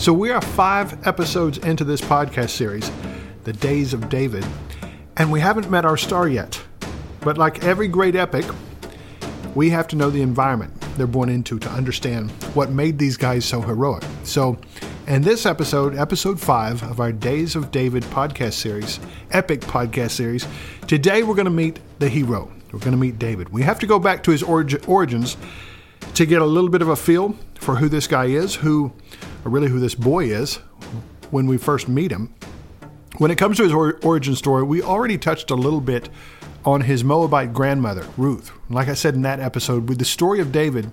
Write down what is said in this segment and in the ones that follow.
So, we are five episodes into this podcast series, The Days of David, and we haven't met our star yet. But, like every great epic, we have to know the environment they're born into to understand what made these guys so heroic. So, in this episode, episode five of our Days of David podcast series, epic podcast series, today we're going to meet the hero. We're going to meet David. We have to go back to his orig- origins to get a little bit of a feel for who this guy is, who, or really who this boy is, when we first meet him. When it comes to his or- origin story, we already touched a little bit on his Moabite grandmother, Ruth. Like I said in that episode, with the story of David,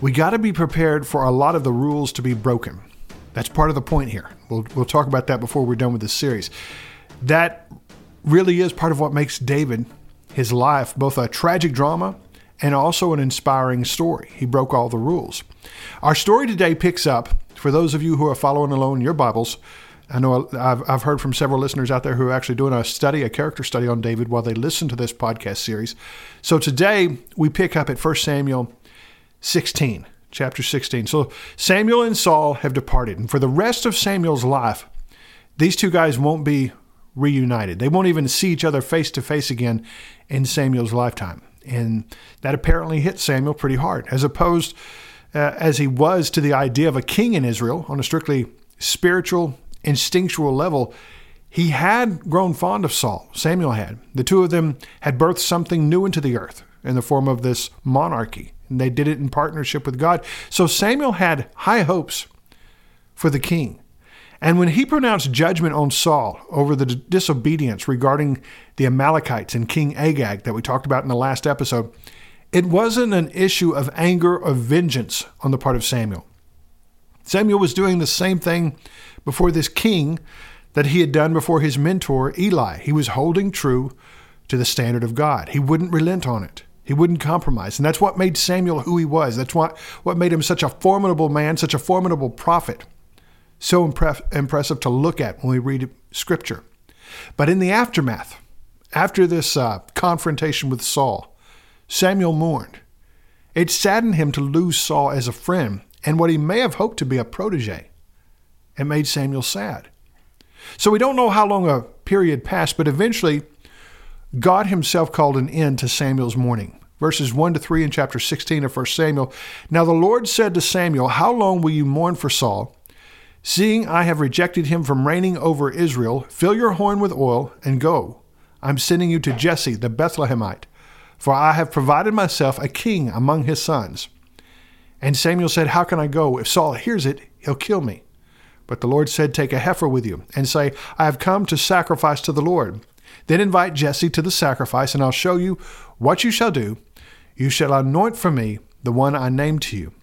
we got to be prepared for a lot of the rules to be broken. That's part of the point here. We'll, we'll talk about that before we're done with this series. That really is part of what makes David, his life, both a tragic drama and also an inspiring story. He broke all the rules. Our story today picks up, for those of you who are following along in your Bibles, I know I've, I've heard from several listeners out there who are actually doing a study, a character study on David while they listen to this podcast series. So today we pick up at 1 Samuel 16, chapter 16. So Samuel and Saul have departed, and for the rest of Samuel's life, these two guys won't be reunited. They won't even see each other face to face again in Samuel's lifetime. And that apparently hit Samuel pretty hard, as opposed uh, as he was to the idea of a king in Israel on a strictly spiritual instinctual level, he had grown fond of Saul. Samuel had. The two of them had birthed something new into the earth in the form of this monarchy. And they did it in partnership with God. So Samuel had high hopes for the king. And when he pronounced judgment on Saul over the disobedience regarding the Amalekites and King Agag that we talked about in the last episode, it wasn't an issue of anger or vengeance on the part of Samuel. Samuel was doing the same thing before this king that he had done before his mentor, Eli. He was holding true to the standard of God. He wouldn't relent on it. He wouldn't compromise. And that's what made Samuel who he was. That's what, what made him such a formidable man, such a formidable prophet. So impre- impressive to look at when we read scripture. But in the aftermath, after this uh, confrontation with Saul, Samuel mourned. It saddened him to lose Saul as a friend and what he may have hoped to be a protege. It made Samuel sad. So we don't know how long a period passed, but eventually God himself called an end to Samuel's mourning. Verses 1 to 3 in chapter 16 of 1 Samuel. Now the Lord said to Samuel, How long will you mourn for Saul? Seeing I have rejected him from reigning over Israel, fill your horn with oil and go. I'm sending you to Jesse the Bethlehemite, for I have provided myself a king among his sons. And Samuel said, How can I go? If Saul hears it, he'll kill me. But the Lord said, Take a heifer with you, and say, I have come to sacrifice to the Lord. Then invite Jesse to the sacrifice, and I'll show you what you shall do. You shall anoint for me the one I named to you.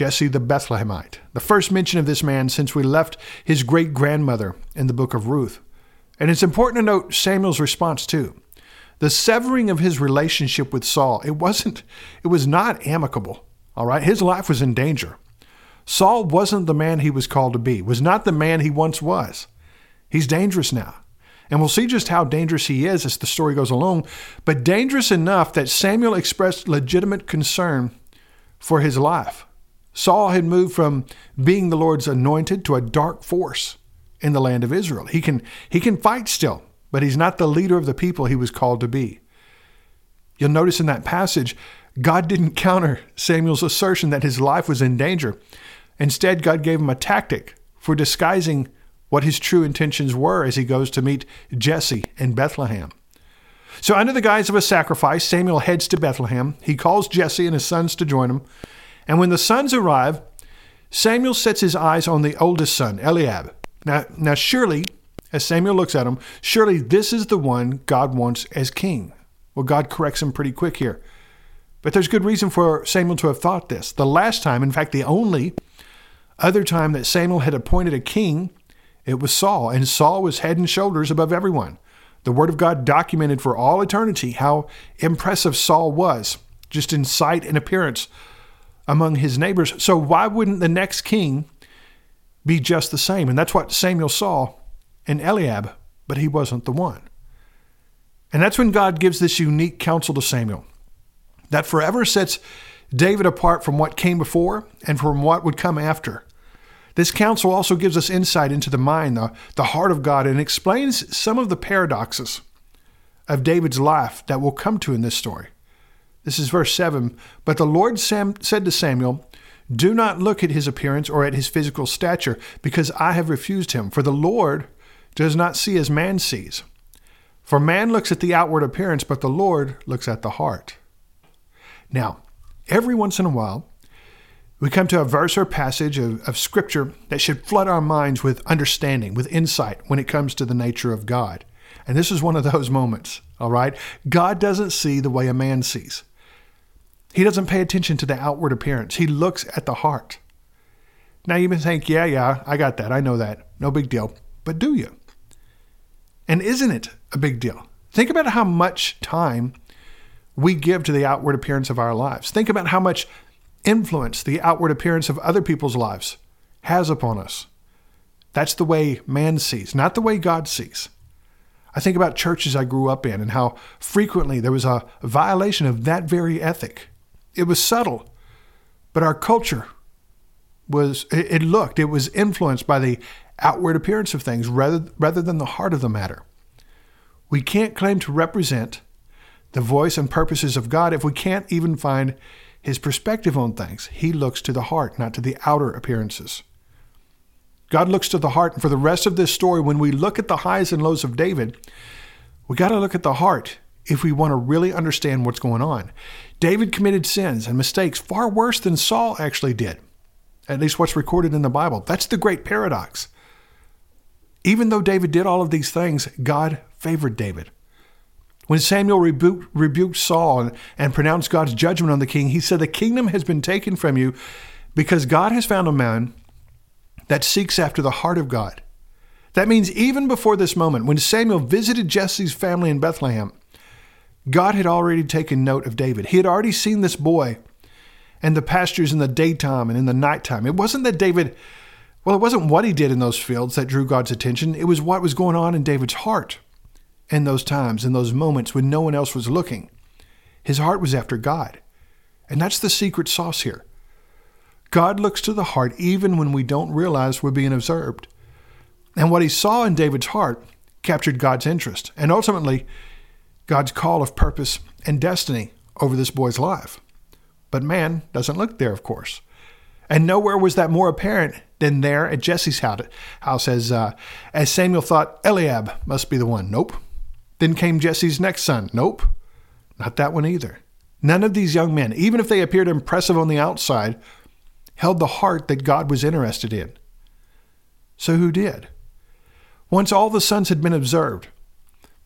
Jesse the Bethlehemite, the first mention of this man since we left his great grandmother in the book of Ruth. And it's important to note Samuel's response too. The severing of his relationship with Saul, it wasn't, it was not amicable. All right, his life was in danger. Saul wasn't the man he was called to be, was not the man he once was. He's dangerous now. And we'll see just how dangerous he is as the story goes along, but dangerous enough that Samuel expressed legitimate concern for his life. Saul had moved from being the Lord's anointed to a dark force in the land of Israel. He can, he can fight still, but he's not the leader of the people he was called to be. You'll notice in that passage, God didn't counter Samuel's assertion that his life was in danger. Instead, God gave him a tactic for disguising what his true intentions were as he goes to meet Jesse in Bethlehem. So, under the guise of a sacrifice, Samuel heads to Bethlehem. He calls Jesse and his sons to join him. And when the sons arrive, Samuel sets his eyes on the oldest son, Eliab. Now, now surely, as Samuel looks at him, surely this is the one God wants as king. Well, God corrects him pretty quick here. But there's good reason for Samuel to have thought this. The last time, in fact, the only other time that Samuel had appointed a king, it was Saul, and Saul was head and shoulders above everyone. The Word of God documented for all eternity how impressive Saul was, just in sight and appearance among his neighbors. So, why wouldn't the next king be just the same? And that's what Samuel saw in Eliab, but he wasn't the one. And that's when God gives this unique counsel to Samuel that forever sets David apart from what came before and from what would come after. This counsel also gives us insight into the mind, the, the heart of God, and explains some of the paradoxes of David's life that we'll come to in this story. This is verse 7. But the Lord Sam, said to Samuel, Do not look at his appearance or at his physical stature, because I have refused him. For the Lord does not see as man sees. For man looks at the outward appearance, but the Lord looks at the heart. Now, every once in a while, we come to a verse or passage of, of Scripture that should flood our minds with understanding, with insight when it comes to the nature of God. And this is one of those moments, all right? God doesn't see the way a man sees. He doesn't pay attention to the outward appearance. He looks at the heart. Now you may think, yeah, yeah, I got that. I know that. No big deal. But do you? And isn't it a big deal? Think about how much time we give to the outward appearance of our lives. Think about how much influence the outward appearance of other people's lives has upon us. That's the way man sees, not the way God sees. I think about churches I grew up in and how frequently there was a violation of that very ethic. It was subtle, but our culture was, it looked, it was influenced by the outward appearance of things rather, rather than the heart of the matter. We can't claim to represent the voice and purposes of God if we can't even find his perspective on things. He looks to the heart, not to the outer appearances. God looks to the heart. And for the rest of this story, when we look at the highs and lows of David, we got to look at the heart if we want to really understand what's going on. David committed sins and mistakes far worse than Saul actually did, at least what's recorded in the Bible. That's the great paradox. Even though David did all of these things, God favored David. When Samuel rebuked, rebuked Saul and, and pronounced God's judgment on the king, he said, The kingdom has been taken from you because God has found a man that seeks after the heart of God. That means even before this moment, when Samuel visited Jesse's family in Bethlehem, God had already taken note of David. He had already seen this boy and the pastures in the daytime and in the nighttime. It wasn't that David well, it wasn't what he did in those fields that drew God's attention, it was what was going on in David's heart in those times, in those moments when no one else was looking. His heart was after God. And that's the secret sauce here. God looks to the heart even when we don't realize we're being observed. And what he saw in David's heart captured God's interest and ultimately God's call of purpose and destiny over this boy's life. But man doesn't look there, of course. And nowhere was that more apparent than there at Jesse's house as, uh, as Samuel thought Eliab must be the one. Nope. Then came Jesse's next son. Nope. Not that one either. None of these young men, even if they appeared impressive on the outside, held the heart that God was interested in. So who did? Once all the sons had been observed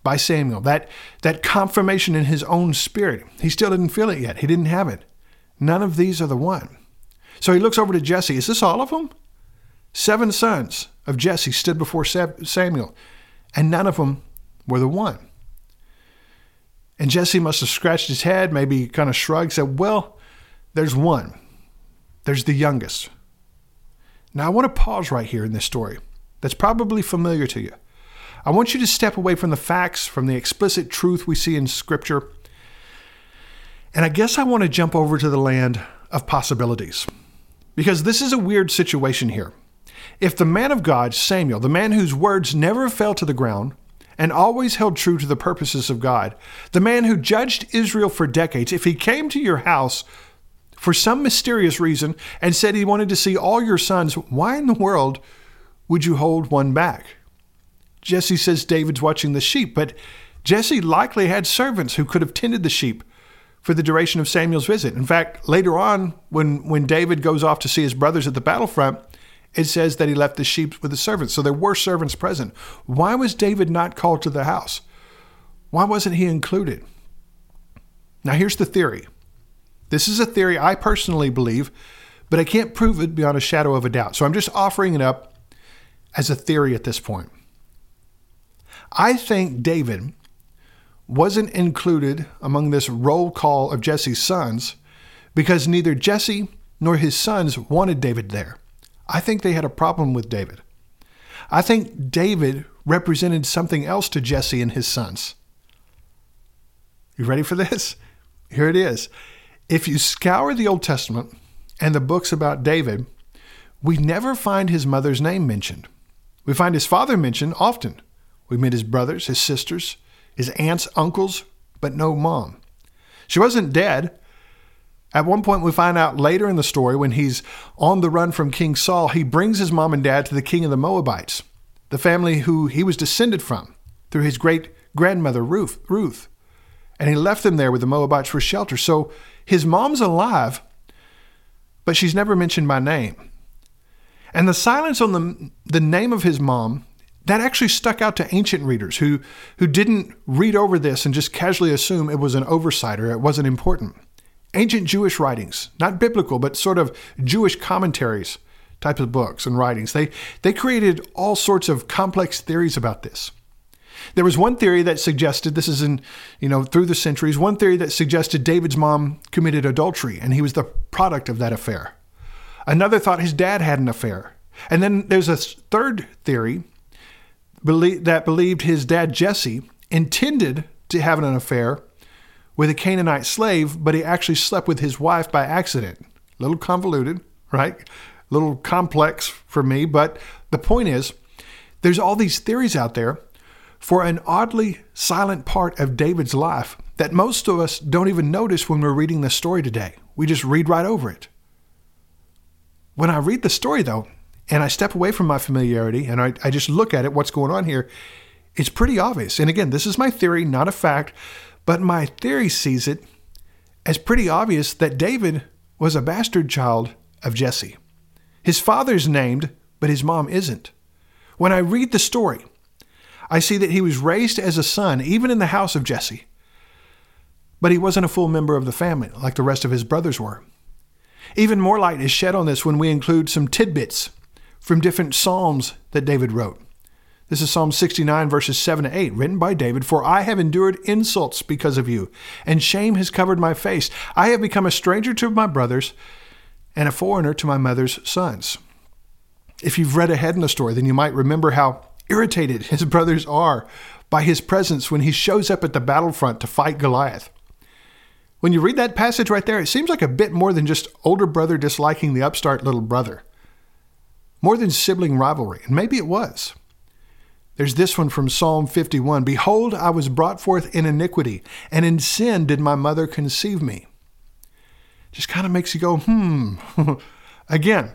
by Samuel, that, that confirmation in his own spirit, he still didn't feel it yet. He didn't have it. None of these are the one. So he looks over to Jesse. Is this all of them? Seven sons of Jesse stood before Samuel, and none of them were the one. And Jesse must have scratched his head, maybe kind of shrugged, said, Well, there's one. There's the youngest. Now, I want to pause right here in this story that's probably familiar to you. I want you to step away from the facts, from the explicit truth we see in Scripture. And I guess I want to jump over to the land of possibilities. Because this is a weird situation here. If the man of God, Samuel, the man whose words never fell to the ground and always held true to the purposes of God, the man who judged Israel for decades, if he came to your house for some mysterious reason and said he wanted to see all your sons, why in the world would you hold one back? Jesse says David's watching the sheep, but Jesse likely had servants who could have tended the sheep for the duration of Samuel's visit. In fact, later on, when, when David goes off to see his brothers at the battlefront, it says that he left the sheep with the servants. So there were servants present. Why was David not called to the house? Why wasn't he included? Now, here's the theory. This is a theory I personally believe, but I can't prove it beyond a shadow of a doubt. So I'm just offering it up as a theory at this point. I think David wasn't included among this roll call of Jesse's sons because neither Jesse nor his sons wanted David there. I think they had a problem with David. I think David represented something else to Jesse and his sons. You ready for this? Here it is. If you scour the Old Testament and the books about David, we never find his mother's name mentioned. We find his father mentioned often. We meet his brothers, his sisters, his aunts, uncles, but no mom. She wasn't dead. At one point, we find out later in the story when he's on the run from King Saul, he brings his mom and dad to the king of the Moabites, the family who he was descended from through his great grandmother Ruth. Ruth. And he left them there with the Moabites for shelter. So his mom's alive, but she's never mentioned by name. And the silence on the, the name of his mom, that actually stuck out to ancient readers who, who didn't read over this and just casually assume it was an oversight or it wasn't important. Ancient Jewish writings, not biblical, but sort of Jewish commentaries type of books and writings, they, they created all sorts of complex theories about this. There was one theory that suggested this is in, you know, through the centuries, one theory that suggested David's mom committed adultery and he was the product of that affair. Another thought his dad had an affair. And then there's a third theory that believed his dad Jesse intended to have an affair with a Canaanite slave, but he actually slept with his wife by accident. A little convoluted, right? A little complex for me, but the point is there's all these theories out there for an oddly silent part of David's life that most of us don't even notice when we're reading the story today. We just read right over it. When I read the story, though, and I step away from my familiarity and I, I just look at it, what's going on here, it's pretty obvious. And again, this is my theory, not a fact, but my theory sees it as pretty obvious that David was a bastard child of Jesse. His father's named, but his mom isn't. When I read the story, I see that he was raised as a son, even in the house of Jesse. But he wasn't a full member of the family like the rest of his brothers were. Even more light is shed on this when we include some tidbits from different Psalms that David wrote. This is Psalm 69, verses 7 to 8, written by David For I have endured insults because of you, and shame has covered my face. I have become a stranger to my brothers and a foreigner to my mother's sons. If you've read ahead in the story, then you might remember how irritated his brothers are by his presence when he shows up at the battlefront to fight Goliath. When you read that passage right there, it seems like a bit more than just older brother disliking the upstart little brother. More than sibling rivalry, and maybe it was. There's this one from Psalm 51 Behold, I was brought forth in iniquity, and in sin did my mother conceive me. Just kind of makes you go, hmm. Again,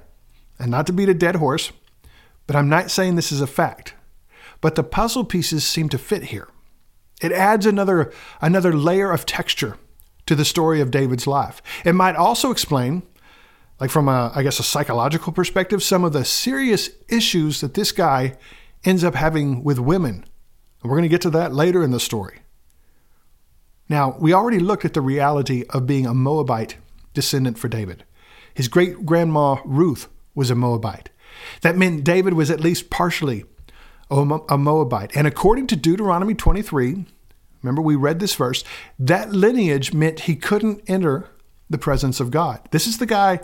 and not to beat a dead horse, but I'm not saying this is a fact. But the puzzle pieces seem to fit here. It adds another, another layer of texture to the story of David's life. It might also explain, like from a, I guess, a psychological perspective, some of the serious issues that this guy ends up having with women. And we're going to get to that later in the story. Now, we already looked at the reality of being a Moabite descendant for David. His great grandma Ruth was a Moabite. That meant David was at least partially a Moabite. And according to Deuteronomy 23, remember we read this verse, that lineage meant he couldn't enter the presence of God. This is the guy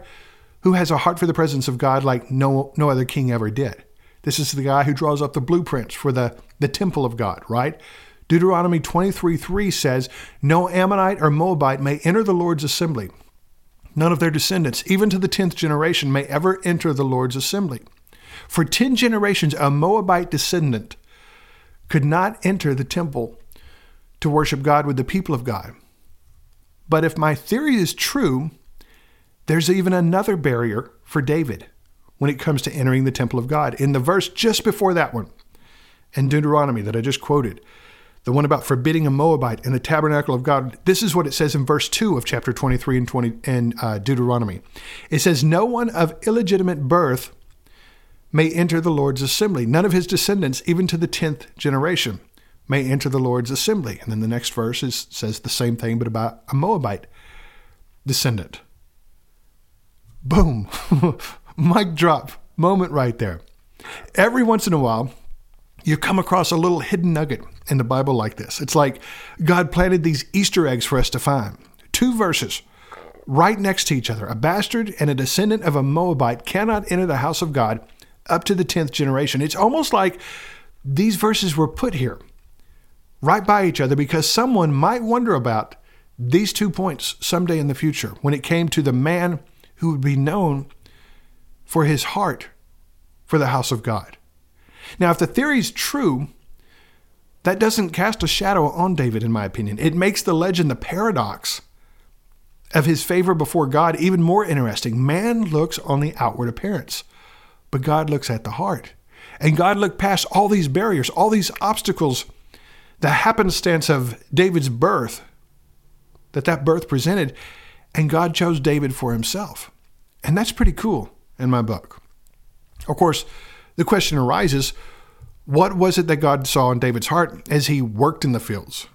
who has a heart for the presence of God like no, no other king ever did. This is the guy who draws up the blueprints for the, the temple of God, right? Deuteronomy 23 3 says, No Ammonite or Moabite may enter the Lord's assembly. None of their descendants, even to the tenth generation, may ever enter the Lord's assembly. For ten generations, a Moabite descendant could not enter the temple to worship God with the people of God. But if my theory is true, there's even another barrier for David when it comes to entering the temple of God. In the verse just before that one, in Deuteronomy that I just quoted, the one about forbidding a Moabite in the tabernacle of God. This is what it says in verse 2 of chapter 23 and 20 in uh, Deuteronomy. It says, No one of illegitimate birth may enter the Lord's assembly. None of his descendants, even to the 10th generation, may enter the Lord's assembly. And then the next verse is, says the same thing, but about a Moabite descendant. Boom. Mic drop moment right there. Every once in a while, you come across a little hidden nugget in the Bible like this. It's like God planted these Easter eggs for us to find. Two verses right next to each other. A bastard and a descendant of a Moabite cannot enter the house of God up to the 10th generation. It's almost like these verses were put here right by each other because someone might wonder about these two points someday in the future when it came to the man who would be known for his heart for the house of God. Now, if the theory is true, that doesn't cast a shadow on David, in my opinion. It makes the legend, the paradox of his favor before God, even more interesting. Man looks on the outward appearance, but God looks at the heart. And God looked past all these barriers, all these obstacles, the happenstance of David's birth, that that birth presented, and God chose David for himself. And that's pretty cool in my book. Of course, the question arises what was it that God saw in David's heart as he worked in the fields?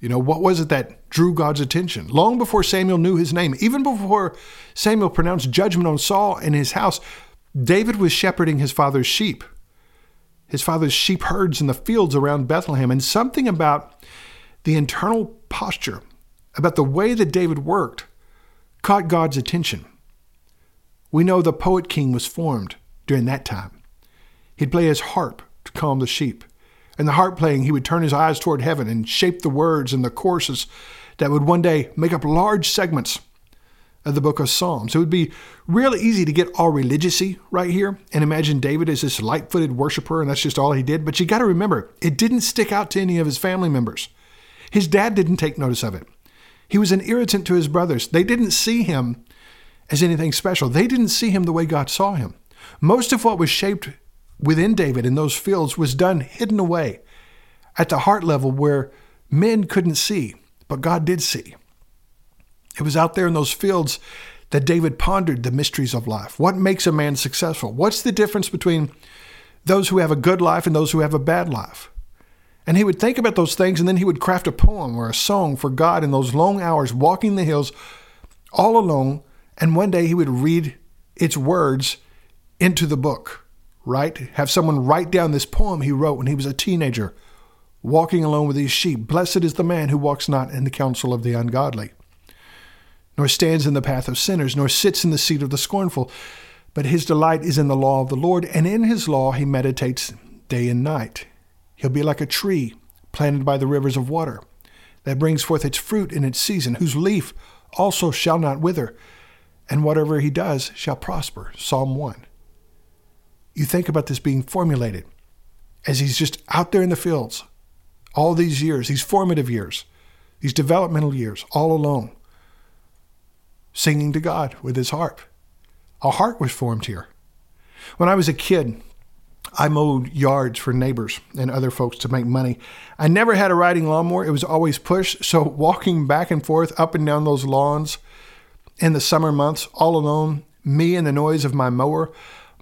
You know, what was it that drew God's attention? Long before Samuel knew his name, even before Samuel pronounced judgment on Saul and his house, David was shepherding his father's sheep, his father's sheep herds in the fields around Bethlehem. And something about the internal posture, about the way that David worked, caught God's attention. We know the poet king was formed during that time. He'd play his harp to calm the sheep. And the harp playing, he would turn his eyes toward heaven and shape the words and the courses that would one day make up large segments of the book of Psalms. It would be really easy to get all religiousy right here and imagine David as this light footed worshiper, and that's just all he did. But you got to remember, it didn't stick out to any of his family members. His dad didn't take notice of it. He was an irritant to his brothers. They didn't see him as anything special, they didn't see him the way God saw him. Most of what was shaped within David in those fields was done hidden away at the heart level where men couldn't see, but God did see. It was out there in those fields that David pondered the mysteries of life. What makes a man successful? What's the difference between those who have a good life and those who have a bad life? And he would think about those things and then he would craft a poem or a song for God in those long hours walking the hills all alone. And one day he would read its words into the book right? Have someone write down this poem he wrote when he was a teenager, walking alone with his sheep. Blessed is the man who walks not in the counsel of the ungodly, nor stands in the path of sinners, nor sits in the seat of the scornful. But his delight is in the law of the Lord, and in his law he meditates day and night. He'll be like a tree planted by the rivers of water, that brings forth its fruit in its season, whose leaf also shall not wither, and whatever he does shall prosper. Psalm 1 you think about this being formulated as he's just out there in the fields all these years, these formative years, these developmental years, all alone, singing to God with his harp. A heart was formed here. When I was a kid, I mowed yards for neighbors and other folks to make money. I never had a riding lawnmower, it was always push. So, walking back and forth up and down those lawns in the summer months, all alone, me and the noise of my mower,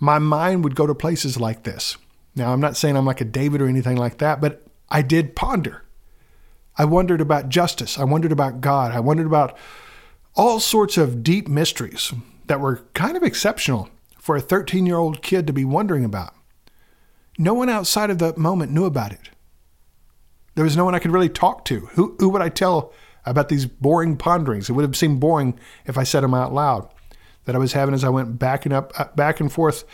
my mind would go to places like this. Now, I'm not saying I'm like a David or anything like that, but I did ponder. I wondered about justice. I wondered about God. I wondered about all sorts of deep mysteries that were kind of exceptional for a 13 year old kid to be wondering about. No one outside of the moment knew about it. There was no one I could really talk to. Who, who would I tell about these boring ponderings? It would have seemed boring if I said them out loud that I was having as I went backing up, uh, back and forth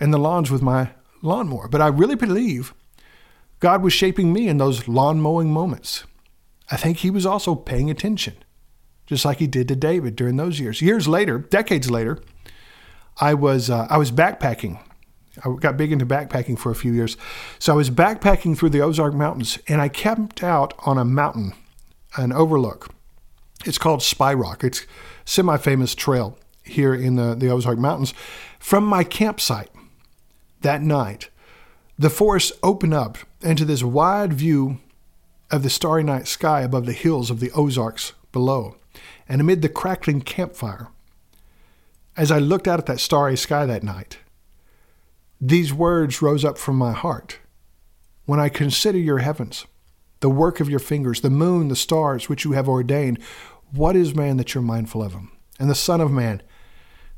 in the lawns with my lawnmower. But I really believe God was shaping me in those lawn mowing moments. I think He was also paying attention, just like He did to David during those years. Years later, decades later, I was uh, I was backpacking. I got big into backpacking for a few years. So I was backpacking through the Ozark Mountains, and I camped out on a mountain, an overlook. It's called Spy Rock. It's semi-famous trail here in the, the Ozark Mountains. From my campsite that night, the forest opened up into this wide view of the starry night sky above the hills of the Ozarks below, and amid the crackling campfire. As I looked out at that starry sky that night, these words rose up from my heart. When I consider your heavens, the work of your fingers, the moon, the stars which you have ordained, what is man that you're mindful of him? And the Son of Man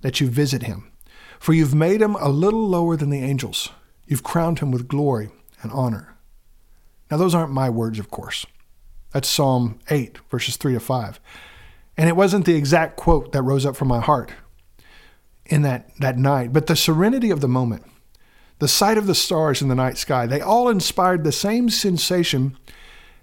that you visit him. For you've made him a little lower than the angels. You've crowned him with glory and honor. Now, those aren't my words, of course. That's Psalm 8, verses 3 to 5. And it wasn't the exact quote that rose up from my heart in that, that night, but the serenity of the moment, the sight of the stars in the night sky, they all inspired the same sensation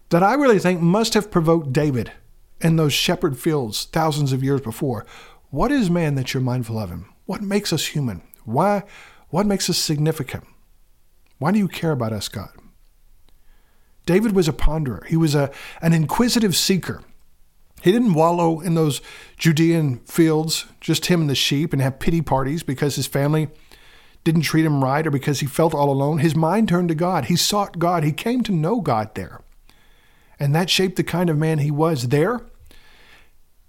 that I really think must have provoked David in those shepherd fields thousands of years before. What is man that you're mindful of him? What makes us human? Why? What makes us significant? Why do you care about us, God? David was a ponderer. He was a, an inquisitive seeker. He didn't wallow in those Judean fields, just him and the sheep, and have pity parties because his family didn't treat him right or because he felt all alone. His mind turned to God. He sought God. He came to know God there. And that shaped the kind of man he was there.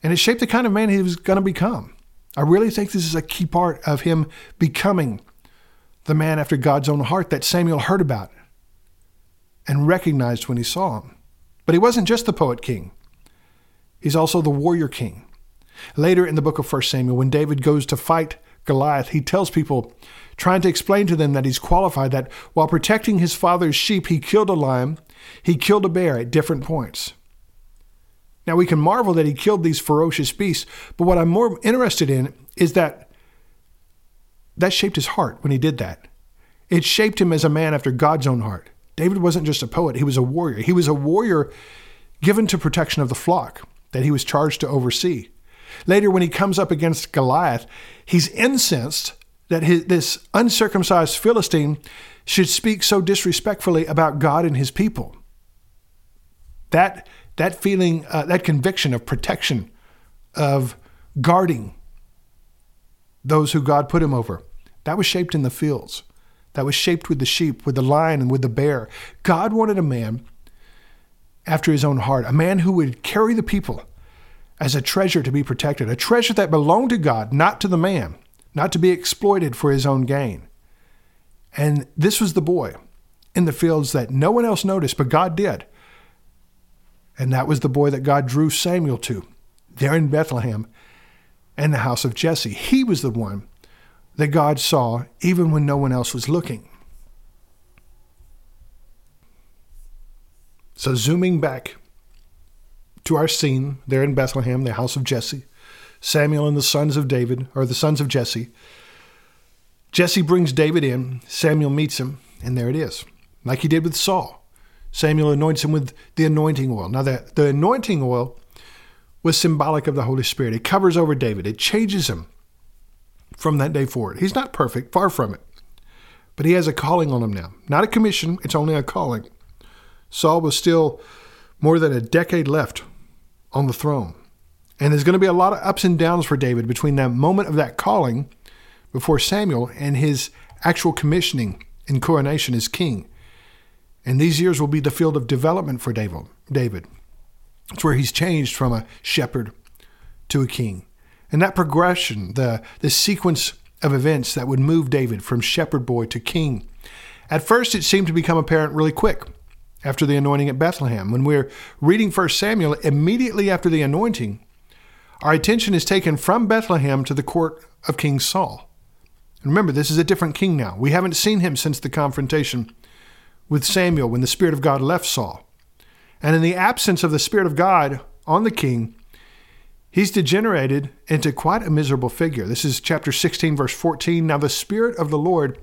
And it shaped the kind of man he was going to become. I really think this is a key part of him becoming the man after God's own heart that Samuel heard about and recognized when he saw him. But he wasn't just the poet king, he's also the warrior king. Later in the book of 1 Samuel, when David goes to fight Goliath, he tells people, trying to explain to them that he's qualified, that while protecting his father's sheep, he killed a lion, he killed a bear at different points. Now we can marvel that he killed these ferocious beasts, but what I'm more interested in is that that shaped his heart when he did that. It shaped him as a man after God's own heart. David wasn't just a poet, he was a warrior. He was a warrior given to protection of the flock that he was charged to oversee. Later, when he comes up against Goliath, he's incensed that his, this uncircumcised Philistine should speak so disrespectfully about God and his people. That, that feeling, uh, that conviction of protection, of guarding those who God put him over, that was shaped in the fields that was shaped with the sheep, with the lion, and with the bear. God wanted a man after his own heart, a man who would carry the people as a treasure to be protected, a treasure that belonged to God, not to the man, not to be exploited for his own gain. And this was the boy in the fields that no one else noticed, but God did. And that was the boy that God drew Samuel to there in Bethlehem and the house of Jesse. He was the one that God saw even when no one else was looking. So, zooming back to our scene there in Bethlehem, the house of Jesse, Samuel and the sons of David, or the sons of Jesse. Jesse brings David in, Samuel meets him, and there it is, like he did with Saul. Samuel anoints him with the anointing oil. Now, the, the anointing oil was symbolic of the Holy Spirit. It covers over David, it changes him from that day forward. He's not perfect, far from it. But he has a calling on him now. Not a commission, it's only a calling. Saul was still more than a decade left on the throne. And there's going to be a lot of ups and downs for David between that moment of that calling before Samuel and his actual commissioning and coronation as king. And these years will be the field of development for David. It's where he's changed from a shepherd to a king. And that progression, the, the sequence of events that would move David from shepherd boy to king, at first it seemed to become apparent really quick after the anointing at Bethlehem. When we're reading 1 Samuel, immediately after the anointing, our attention is taken from Bethlehem to the court of King Saul. Remember, this is a different king now. We haven't seen him since the confrontation with Samuel when the Spirit of God left Saul. And in the absence of the Spirit of God on the king, He's degenerated into quite a miserable figure. This is chapter 16, verse 14. Now the Spirit of the Lord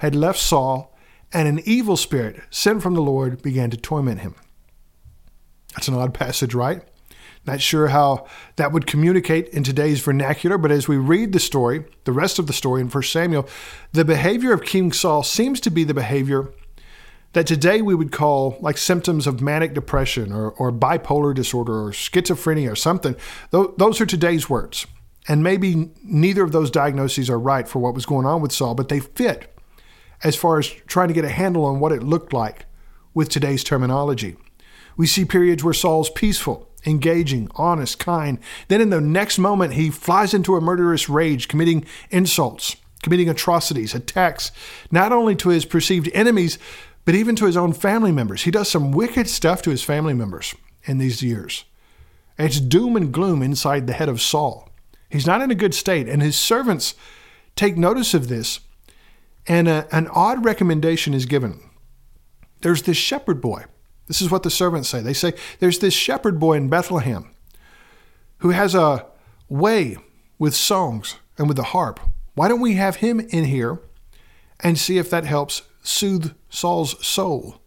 had left Saul, and an evil spirit sent from the Lord began to torment him. That's an odd passage, right? Not sure how that would communicate in today's vernacular, but as we read the story, the rest of the story in 1 Samuel, the behavior of King Saul seems to be the behavior that today we would call like symptoms of manic depression or, or bipolar disorder or schizophrenia or something. Those are today's words. And maybe neither of those diagnoses are right for what was going on with Saul, but they fit as far as trying to get a handle on what it looked like with today's terminology. We see periods where Saul's peaceful, engaging, honest, kind. Then in the next moment, he flies into a murderous rage, committing insults, committing atrocities, attacks, not only to his perceived enemies, but even to his own family members. He does some wicked stuff to his family members in these years. It's doom and gloom inside the head of Saul. He's not in a good state, and his servants take notice of this, and a, an odd recommendation is given. There's this shepherd boy. This is what the servants say. They say, There's this shepherd boy in Bethlehem who has a way with songs and with the harp. Why don't we have him in here and see if that helps soothe Saul's soul.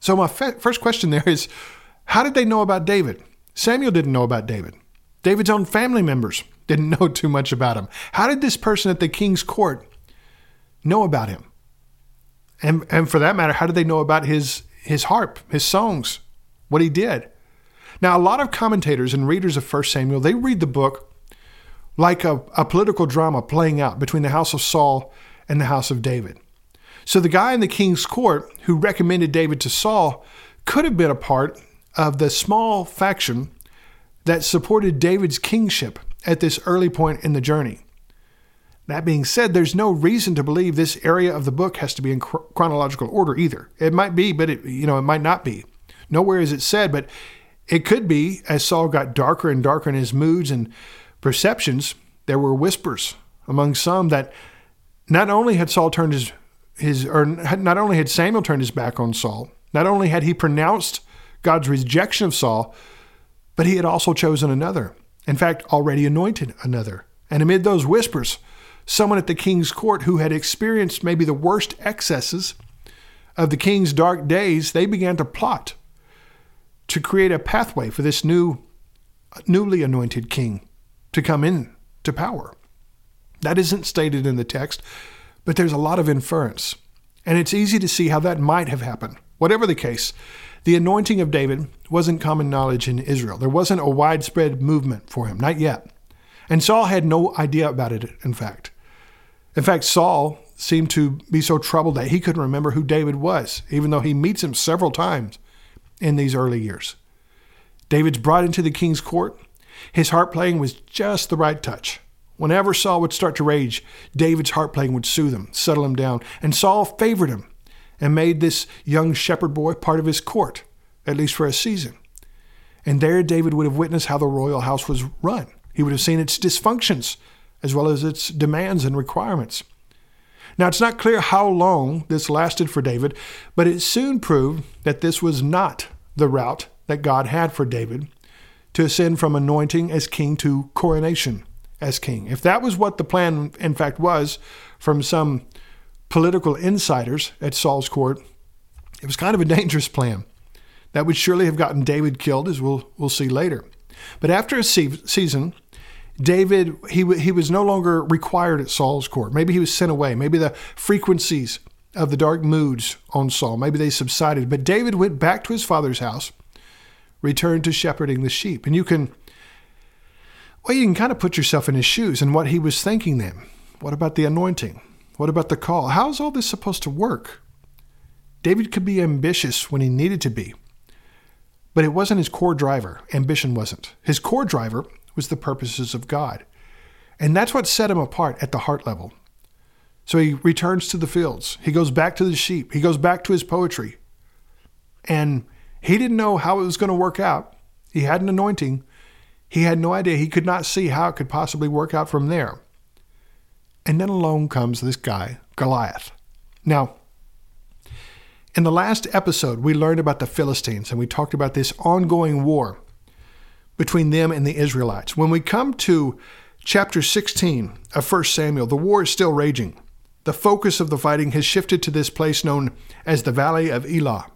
So, my first question there is how did they know about David? Samuel didn't know about David. David's own family members didn't know too much about him. How did this person at the king's court know about him? And, and for that matter, how did they know about his, his harp, his songs, what he did? Now, a lot of commentators and readers of 1 Samuel, they read the book like a, a political drama playing out between the house of Saul and the house of David. So the guy in the king's court who recommended David to Saul could have been a part of the small faction that supported David's kingship at this early point in the journey. That being said, there's no reason to believe this area of the book has to be in chronological order either. It might be, but it, you know, it might not be. Nowhere is it said, but it could be as Saul got darker and darker in his moods and perceptions, there were whispers among some that not only had Saul turned his his or not only had Samuel turned his back on Saul, not only had he pronounced God's rejection of Saul, but he had also chosen another. In fact, already anointed another. And amid those whispers, someone at the king's court who had experienced maybe the worst excesses of the king's dark days, they began to plot to create a pathway for this new newly anointed king to come in to power. That isn't stated in the text, but there's a lot of inference. And it's easy to see how that might have happened. Whatever the case, the anointing of David wasn't common knowledge in Israel. There wasn't a widespread movement for him, not yet. And Saul had no idea about it, in fact. In fact, Saul seemed to be so troubled that he couldn't remember who David was, even though he meets him several times in these early years. David's brought into the king's court. His harp playing was just the right touch. Whenever Saul would start to rage, David's harp playing would soothe him, settle him down, and Saul favored him and made this young shepherd boy part of his court, at least for a season. And there David would have witnessed how the royal house was run. He would have seen its dysfunctions as well as its demands and requirements. Now, it's not clear how long this lasted for David, but it soon proved that this was not the route that God had for David to ascend from anointing as king to coronation as king. If that was what the plan, in fact, was from some political insiders at Saul's court, it was kind of a dangerous plan. That would surely have gotten David killed, as we'll, we'll see later. But after a se- season, David, he, he was no longer required at Saul's court. Maybe he was sent away. Maybe the frequencies of the dark moods on Saul, maybe they subsided. But David went back to his father's house, returned to shepherding the sheep. And you can, well, you can kind of put yourself in his shoes and what he was thinking then. What about the anointing? What about the call? How's all this supposed to work? David could be ambitious when he needed to be, but it wasn't his core driver. Ambition wasn't. His core driver was the purposes of God. And that's what set him apart at the heart level. So he returns to the fields. He goes back to the sheep. He goes back to his poetry. And he didn't know how it was going to work out. He had an anointing. He had no idea. He could not see how it could possibly work out from there. And then along comes this guy, Goliath. Now, in the last episode, we learned about the Philistines and we talked about this ongoing war between them and the Israelites. When we come to chapter 16 of 1 Samuel, the war is still raging. The focus of the fighting has shifted to this place known as the Valley of Elah.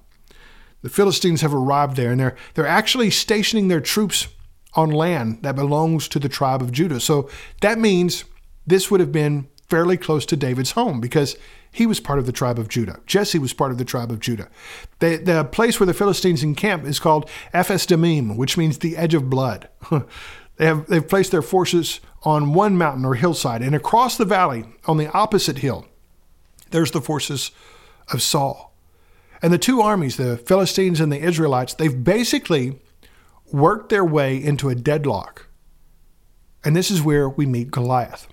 The Philistines have arrived there and they're, they're actually stationing their troops on land that belongs to the tribe of Judah. So that means this would have been fairly close to David's home because he was part of the tribe of Judah. Jesse was part of the tribe of Judah. The, the place where the Philistines encamp is called Ephes Damim, which means the edge of blood. they have, they've placed their forces on one mountain or hillside, and across the valley, on the opposite hill, there's the forces of Saul. And the two armies, the Philistines and the Israelites, they've basically worked their way into a deadlock. And this is where we meet Goliath.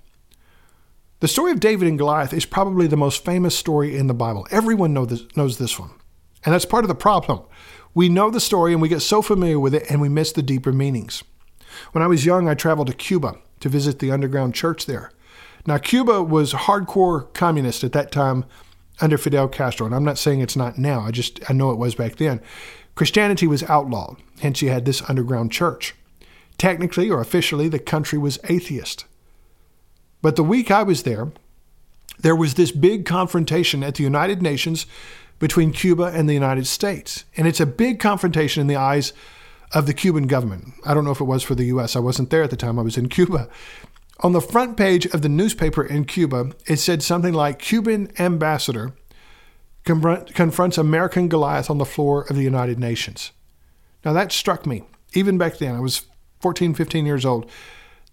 The story of David and Goliath is probably the most famous story in the Bible. Everyone know this, knows this one. And that's part of the problem. We know the story and we get so familiar with it and we miss the deeper meanings. When I was young, I traveled to Cuba to visit the underground church there. Now, Cuba was hardcore communist at that time under Fidel Castro, and I'm not saying it's not now. I just I know it was back then. Christianity was outlawed, hence you had this underground church. Technically or officially, the country was atheist. But the week I was there, there was this big confrontation at the United Nations between Cuba and the United States. And it's a big confrontation in the eyes of the Cuban government. I don't know if it was for the U.S., I wasn't there at the time, I was in Cuba. On the front page of the newspaper in Cuba, it said something like Cuban ambassador confronts American Goliath on the floor of the United Nations. Now that struck me. Even back then, I was 14, 15 years old.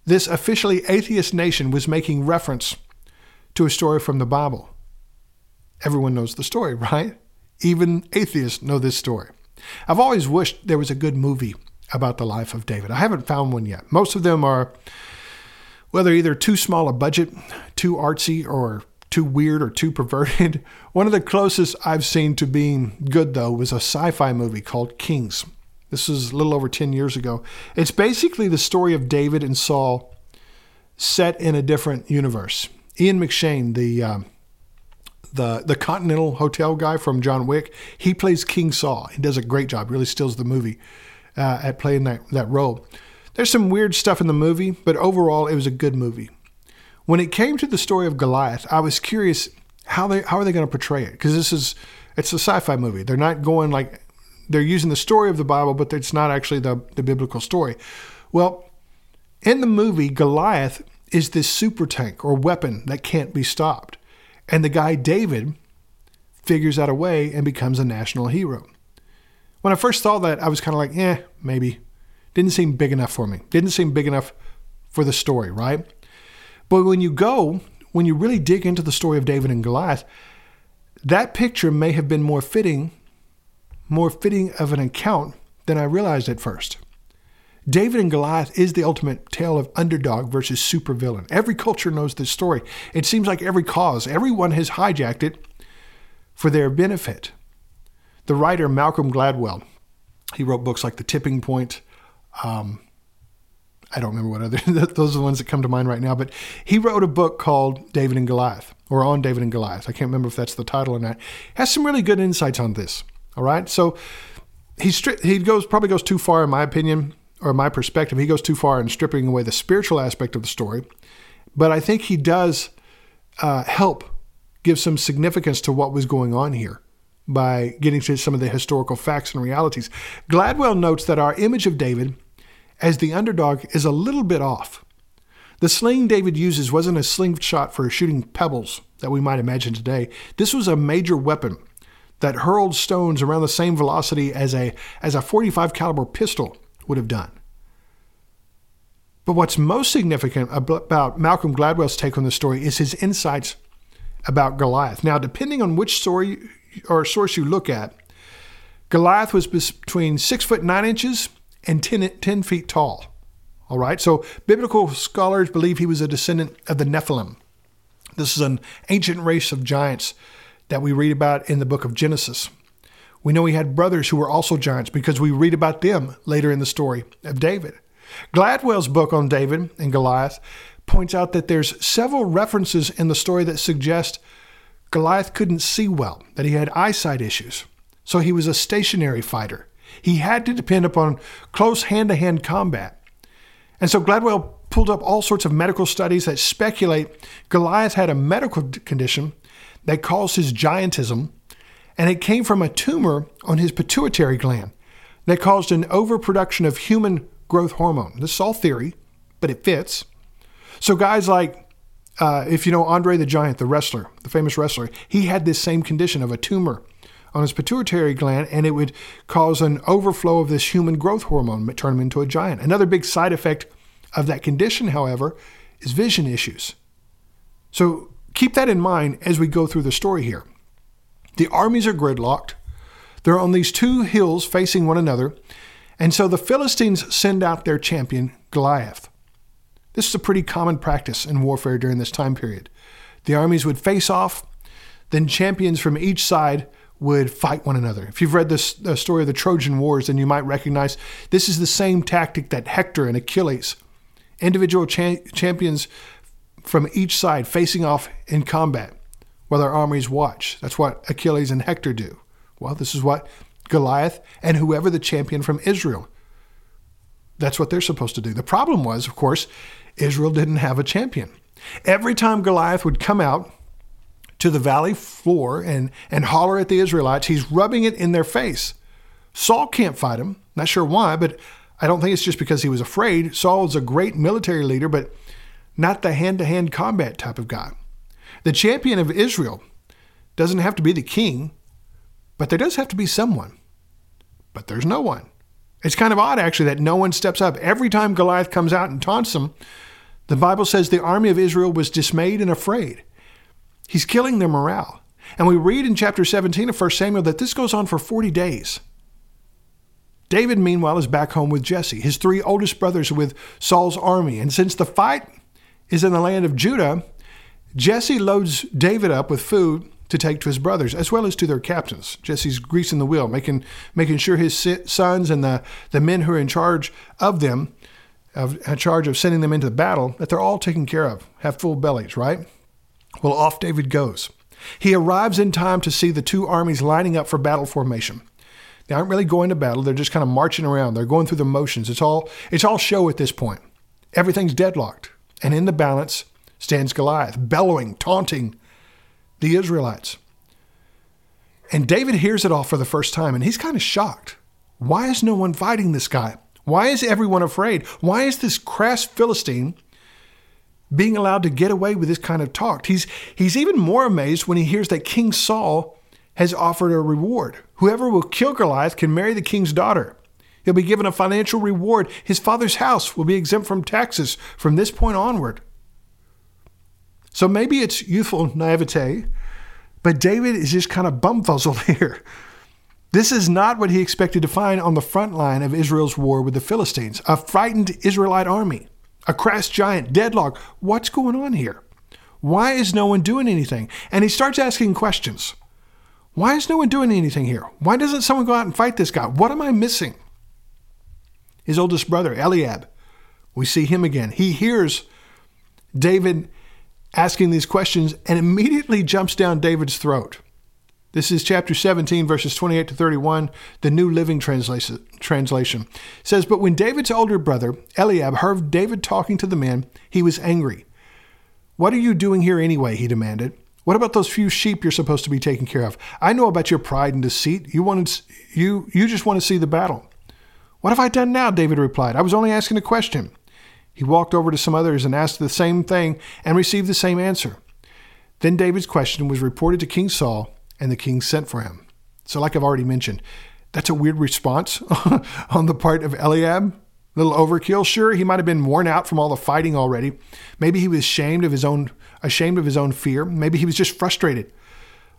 This officially atheist nation was making reference to a story from the Bible. Everyone knows the story, right? Even atheists know this story. I've always wished there was a good movie about the life of David. I haven't found one yet. Most of them are, well, they're either too small a budget, too artsy, or too weird or too perverted. One of the closest I've seen to being good, though, was a sci fi movie called Kings. This was a little over 10 years ago. It's basically the story of David and Saul set in a different universe. Ian McShane, the uh, the the Continental Hotel guy from John Wick, he plays King Saul. He does a great job. Really steals the movie uh, at playing that that role. There's some weird stuff in the movie, but overall, it was a good movie. When it came to the story of Goliath, I was curious how they how are they going to portray it because this is it's a sci-fi movie. They're not going like they're using the story of the Bible, but it's not actually the, the biblical story. Well, in the movie, Goliath is this super tank or weapon that can't be stopped. And the guy David figures out a way and becomes a national hero. When I first saw that, I was kind of like, eh, maybe. Didn't seem big enough for me. Didn't seem big enough for the story, right? But when you go, when you really dig into the story of David and Goliath, that picture may have been more fitting, more fitting of an account than I realized at first. David and Goliath is the ultimate tale of underdog versus supervillain. Every culture knows this story. It seems like every cause, everyone has hijacked it for their benefit. The writer Malcolm Gladwell, he wrote books like The Tipping Point. Um, I don't remember what other, those are the ones that come to mind right now, but he wrote a book called David and Goliath, or On David and Goliath. I can't remember if that's the title or not. Has some really good insights on this. All right. So he, he goes, probably goes too far, in my opinion, or my perspective, he goes too far in stripping away the spiritual aspect of the story. But I think he does uh, help give some significance to what was going on here by getting to some of the historical facts and realities. Gladwell notes that our image of David as the underdog is a little bit off. The sling David uses wasn't a slingshot for shooting pebbles that we might imagine today. This was a major weapon that hurled stones around the same velocity as a as a 45 caliber pistol would have done. But what's most significant about Malcolm Gladwell's take on the story is his insights about Goliath. Now, depending on which story or source you look at, Goliath was between six foot nine inches and 10, 10 feet tall. All right, so biblical scholars believe he was a descendant of the Nephilim. This is an ancient race of giants that we read about in the book of Genesis. We know he had brothers who were also giants because we read about them later in the story of David. Gladwell's book on David and Goliath points out that there's several references in the story that suggest Goliath couldn't see well, that he had eyesight issues. So he was a stationary fighter. He had to depend upon close hand to hand combat. And so Gladwell pulled up all sorts of medical studies that speculate Goliath had a medical condition that caused his giantism and it came from a tumor on his pituitary gland that caused an overproduction of human growth hormone. This is all theory, but it fits. So, guys like, uh, if you know Andre the Giant, the wrestler, the famous wrestler, he had this same condition of a tumor on his pituitary gland, and it would cause an overflow of this human growth hormone, turn him into a giant. Another big side effect of that condition, however, is vision issues. So, keep that in mind as we go through the story here. The armies are gridlocked. They're on these two hills facing one another. And so the Philistines send out their champion, Goliath. This is a pretty common practice in warfare during this time period. The armies would face off, then champions from each side would fight one another. If you've read this the story of the Trojan Wars, then you might recognize this is the same tactic that Hector and Achilles, individual cha- champions from each side facing off in combat while their armies watch. That's what Achilles and Hector do. Well, this is what Goliath and whoever the champion from Israel. That's what they're supposed to do. The problem was, of course, Israel didn't have a champion. Every time Goliath would come out to the valley floor and, and holler at the Israelites, he's rubbing it in their face. Saul can't fight him, not sure why, but I don't think it's just because he was afraid. Saul was a great military leader, but not the hand to hand combat type of guy. The champion of Israel doesn't have to be the king, but there does have to be someone. But there's no one. It's kind of odd, actually, that no one steps up. Every time Goliath comes out and taunts them, the Bible says the army of Israel was dismayed and afraid. He's killing their morale. And we read in chapter 17 of 1 Samuel that this goes on for 40 days. David, meanwhile, is back home with Jesse. His three oldest brothers with Saul's army. And since the fight is in the land of Judah, Jesse loads David up with food to take to his brothers, as well as to their captains. Jesse's greasing the wheel, making, making sure his sons and the, the men who are in charge of them, of, in charge of sending them into the battle, that they're all taken care of, have full bellies, right? Well, off David goes. He arrives in time to see the two armies lining up for battle formation. They aren't really going to battle, they're just kind of marching around. They're going through the motions. It's all it's all show at this point. Everything's deadlocked. And in the balance stands Goliath, bellowing, taunting the Israelites. And David hears it all for the first time and he's kind of shocked. Why is no one fighting this guy? Why is everyone afraid? Why is this crass Philistine being allowed to get away with this kind of talk? He's, he's even more amazed when he hears that King Saul has offered a reward. Whoever will kill Goliath can marry the king's daughter. He'll be given a financial reward. His father's house will be exempt from taxes from this point onward. So maybe it's youthful naivete, but David is just kind of bumfuzzled here. This is not what he expected to find on the front line of Israel's war with the Philistines a frightened Israelite army, a crass giant, deadlock. What's going on here? Why is no one doing anything? And he starts asking questions. Why is no one doing anything here? Why doesn't someone go out and fight this guy? What am I missing? His oldest brother, Eliab, we see him again. He hears David asking these questions and immediately jumps down David's throat. This is chapter 17, verses 28 to 31, the New Living Translation. It says, But when David's older brother, Eliab, heard David talking to the men, he was angry. What are you doing here anyway? he demanded. What about those few sheep you're supposed to be taking care of? I know about your pride and deceit. You wanted, you, you just want to see the battle. What have I done now? David replied. I was only asking a question. He walked over to some others and asked the same thing and received the same answer. Then David's question was reported to King Saul, and the king sent for him. So, like I've already mentioned, that's a weird response on the part of Eliab. A little overkill. Sure, he might have been worn out from all the fighting already. Maybe he was ashamed of his own ashamed of his own fear. Maybe he was just frustrated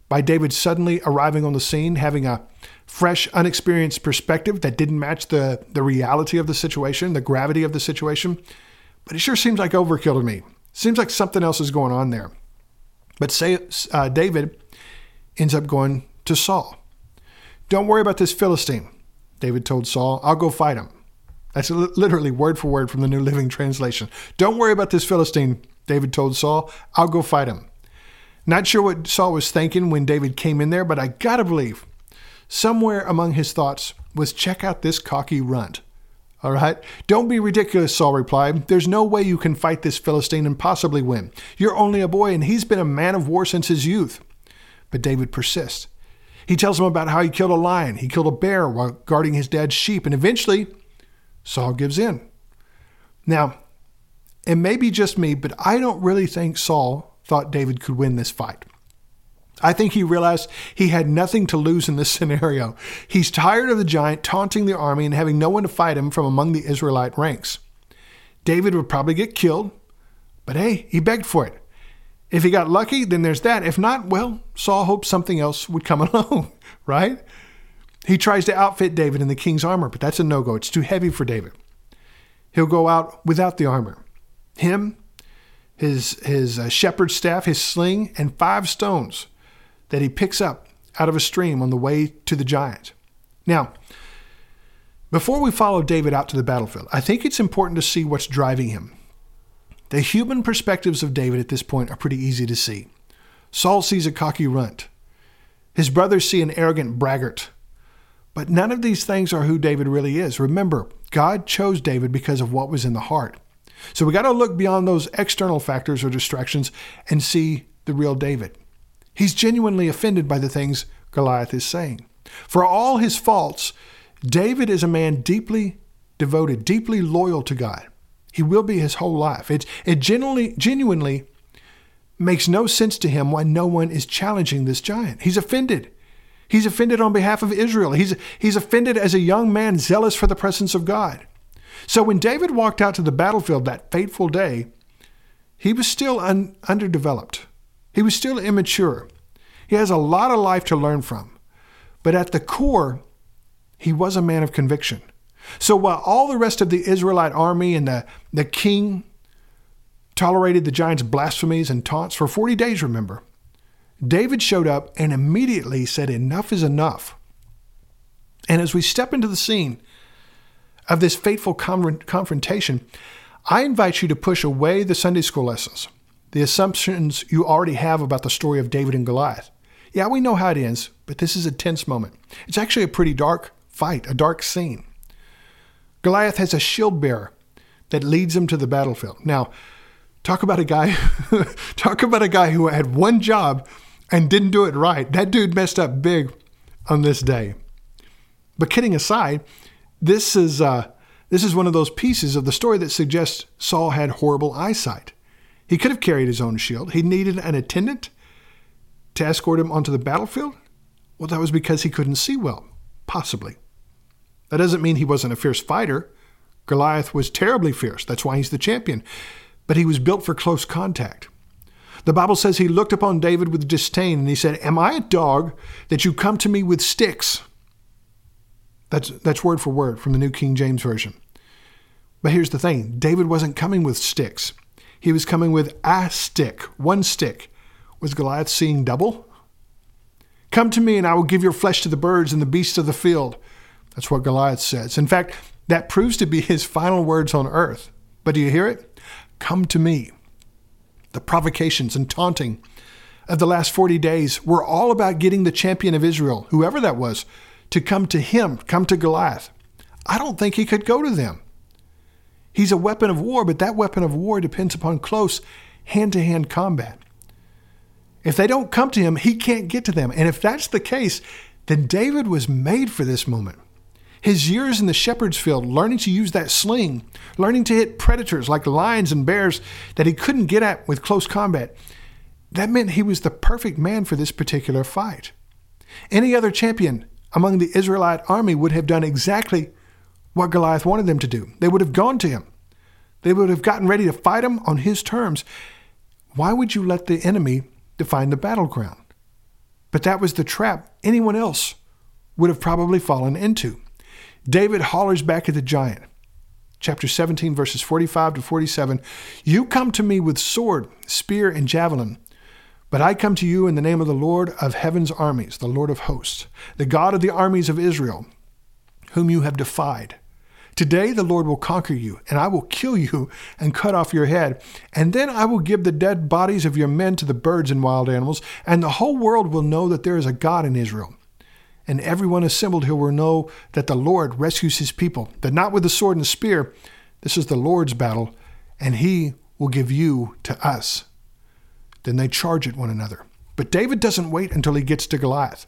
by David suddenly arriving on the scene, having a fresh, unexperienced perspective that didn't match the, the reality of the situation, the gravity of the situation. But it sure seems like overkill to me. Seems like something else is going on there. But say, uh, David ends up going to Saul. Don't worry about this Philistine, David told Saul. I'll go fight him. That's literally word for word from the New Living Translation. Don't worry about this Philistine, David told Saul. I'll go fight him. Not sure what Saul was thinking when David came in there, but I gotta believe somewhere among his thoughts was check out this cocky runt. All right? Don't be ridiculous, Saul replied. There's no way you can fight this Philistine and possibly win. You're only a boy, and he's been a man of war since his youth. But David persists. He tells him about how he killed a lion, he killed a bear while guarding his dad's sheep, and eventually Saul gives in. Now, it may be just me, but I don't really think Saul thought David could win this fight. I think he realized he had nothing to lose in this scenario. He's tired of the giant taunting the army and having no one to fight him from among the Israelite ranks. David would probably get killed, but hey, he begged for it. If he got lucky, then there's that. If not, well, Saul hoped something else would come along, right? He tries to outfit David in the king's armor, but that's a no go. It's too heavy for David. He'll go out without the armor. Him, his, his uh, shepherd's staff, his sling, and five stones that he picks up out of a stream on the way to the giant. Now, before we follow David out to the battlefield, I think it's important to see what's driving him. The human perspectives of David at this point are pretty easy to see. Saul sees a cocky runt. His brothers see an arrogant braggart. But none of these things are who David really is. Remember, God chose David because of what was in the heart. So we got to look beyond those external factors or distractions and see the real David. He's genuinely offended by the things Goliath is saying. For all his faults, David is a man deeply devoted, deeply loyal to God. He will be his whole life. It, it genuinely, genuinely makes no sense to him why no one is challenging this giant. He's offended. He's offended on behalf of Israel. He's, he's offended as a young man zealous for the presence of God. So when David walked out to the battlefield that fateful day, he was still un, underdeveloped. He was still immature. He has a lot of life to learn from. But at the core, he was a man of conviction. So while all the rest of the Israelite army and the, the king tolerated the giant's blasphemies and taunts for 40 days, remember, David showed up and immediately said, Enough is enough. And as we step into the scene of this fateful confrontation, I invite you to push away the Sunday school lessons, the assumptions you already have about the story of David and Goliath. Yeah, we know how it ends, but this is a tense moment. It's actually a pretty dark fight, a dark scene. Goliath has a shield bearer that leads him to the battlefield. Now, talk about a guy talk about a guy who had one job and didn't do it right. That dude messed up big on this day. But kidding aside, this is uh, this is one of those pieces of the story that suggests Saul had horrible eyesight. He could have carried his own shield. He needed an attendant to escort him onto the battlefield. Well, that was because he couldn't see well, possibly. That doesn't mean he wasn't a fierce fighter. Goliath was terribly fierce. That's why he's the champion. But he was built for close contact. The Bible says he looked upon David with disdain and he said, Am I a dog that you come to me with sticks? That's, that's word for word from the New King James Version. But here's the thing David wasn't coming with sticks, he was coming with a stick, one stick. Was Goliath seeing double? Come to me, and I will give your flesh to the birds and the beasts of the field. That's what Goliath says. In fact, that proves to be his final words on earth. But do you hear it? Come to me. The provocations and taunting of the last 40 days were all about getting the champion of Israel, whoever that was, to come to him, come to Goliath. I don't think he could go to them. He's a weapon of war, but that weapon of war depends upon close hand to hand combat. If they don't come to him, he can't get to them. And if that's the case, then David was made for this moment. His years in the shepherd's field, learning to use that sling, learning to hit predators like lions and bears that he couldn't get at with close combat, that meant he was the perfect man for this particular fight. Any other champion among the Israelite army would have done exactly what Goliath wanted them to do. They would have gone to him. They would have gotten ready to fight him on his terms. Why would you let the enemy define the battleground? But that was the trap anyone else would have probably fallen into. David hollers back at the giant. Chapter 17, verses 45 to 47 You come to me with sword, spear, and javelin, but I come to you in the name of the Lord of heaven's armies, the Lord of hosts, the God of the armies of Israel, whom you have defied. Today the Lord will conquer you, and I will kill you and cut off your head. And then I will give the dead bodies of your men to the birds and wild animals, and the whole world will know that there is a God in Israel and everyone assembled here will know that the Lord rescues his people, that not with the sword and spear, this is the Lord's battle, and he will give you to us. Then they charge at one another. But David doesn't wait until he gets to Goliath.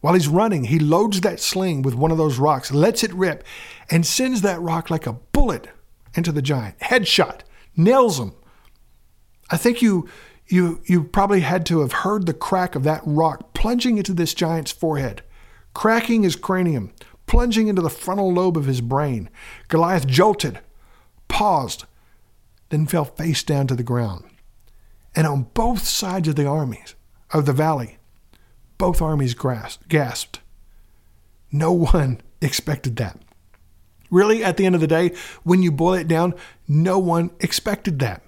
While he's running, he loads that sling with one of those rocks, lets it rip, and sends that rock like a bullet into the giant. Headshot, nails him. I think you you you probably had to have heard the crack of that rock plunging into this giant's forehead cracking his cranium, plunging into the frontal lobe of his brain. Goliath jolted, paused, then fell face down to the ground. And on both sides of the armies of the valley, both armies gasped. No one expected that. Really, at the end of the day, when you boil it down, no one expected that.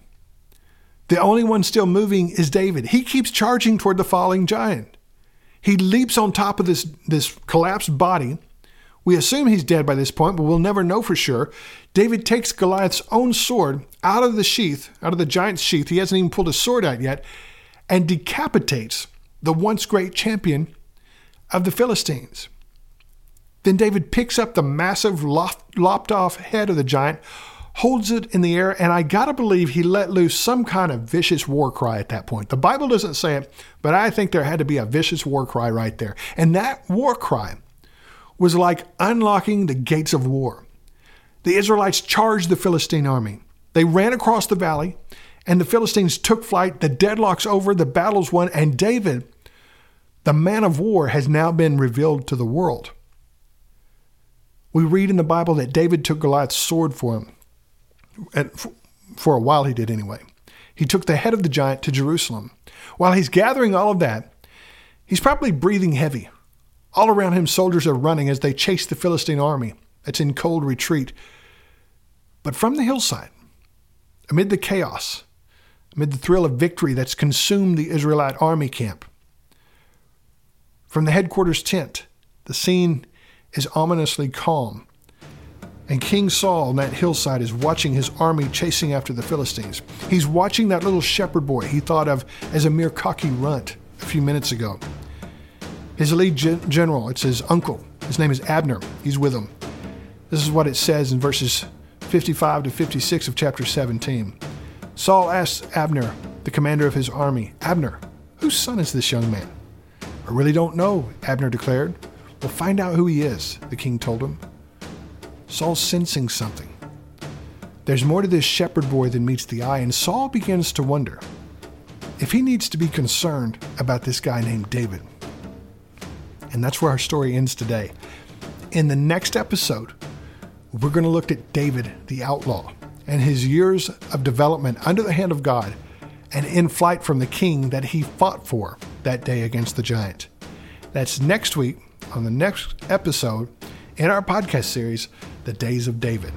The only one still moving is David. He keeps charging toward the falling giant. He leaps on top of this, this collapsed body. We assume he's dead by this point, but we'll never know for sure. David takes Goliath's own sword out of the sheath, out of the giant's sheath. He hasn't even pulled his sword out yet, and decapitates the once great champion of the Philistines. Then David picks up the massive lopped off head of the giant, holds it in the air, and I gotta believe he let loose some kind of vicious war cry at that point. The Bible doesn't say it, but I think there had to be a vicious war cry right there. And that war cry was like unlocking the gates of war. the Israelites charged the Philistine army. They ran across the valley, and the Philistines took flight. The deadlock's over, the battle's won, and David, the man of war, has now been revealed to the world. We read in the Bible that David took Goliath's sword for him. And for a while, he did anyway. He took the head of the giant to Jerusalem. While he's gathering all of that, he's probably breathing heavy. All around him, soldiers are running as they chase the Philistine army that's in cold retreat. But from the hillside, amid the chaos, amid the thrill of victory that's consumed the Israelite army camp, from the headquarters tent, the scene is ominously calm. And King Saul on that hillside is watching his army chasing after the Philistines. He's watching that little shepherd boy he thought of as a mere cocky runt a few minutes ago. His lead gen- general, it's his uncle. His name is Abner. He's with him. This is what it says in verses 55 to 56 of chapter 17. Saul asks Abner, the commander of his army, Abner, whose son is this young man? I really don't know, Abner declared. We'll find out who he is, the king told him. Saul's sensing something. There's more to this shepherd boy than meets the eye, and Saul begins to wonder if he needs to be concerned about this guy named David. And that's where our story ends today. In the next episode, we're going to look at David the outlaw and his years of development under the hand of God and in flight from the king that he fought for that day against the giant. That's next week on the next episode in our podcast series, The Days of David.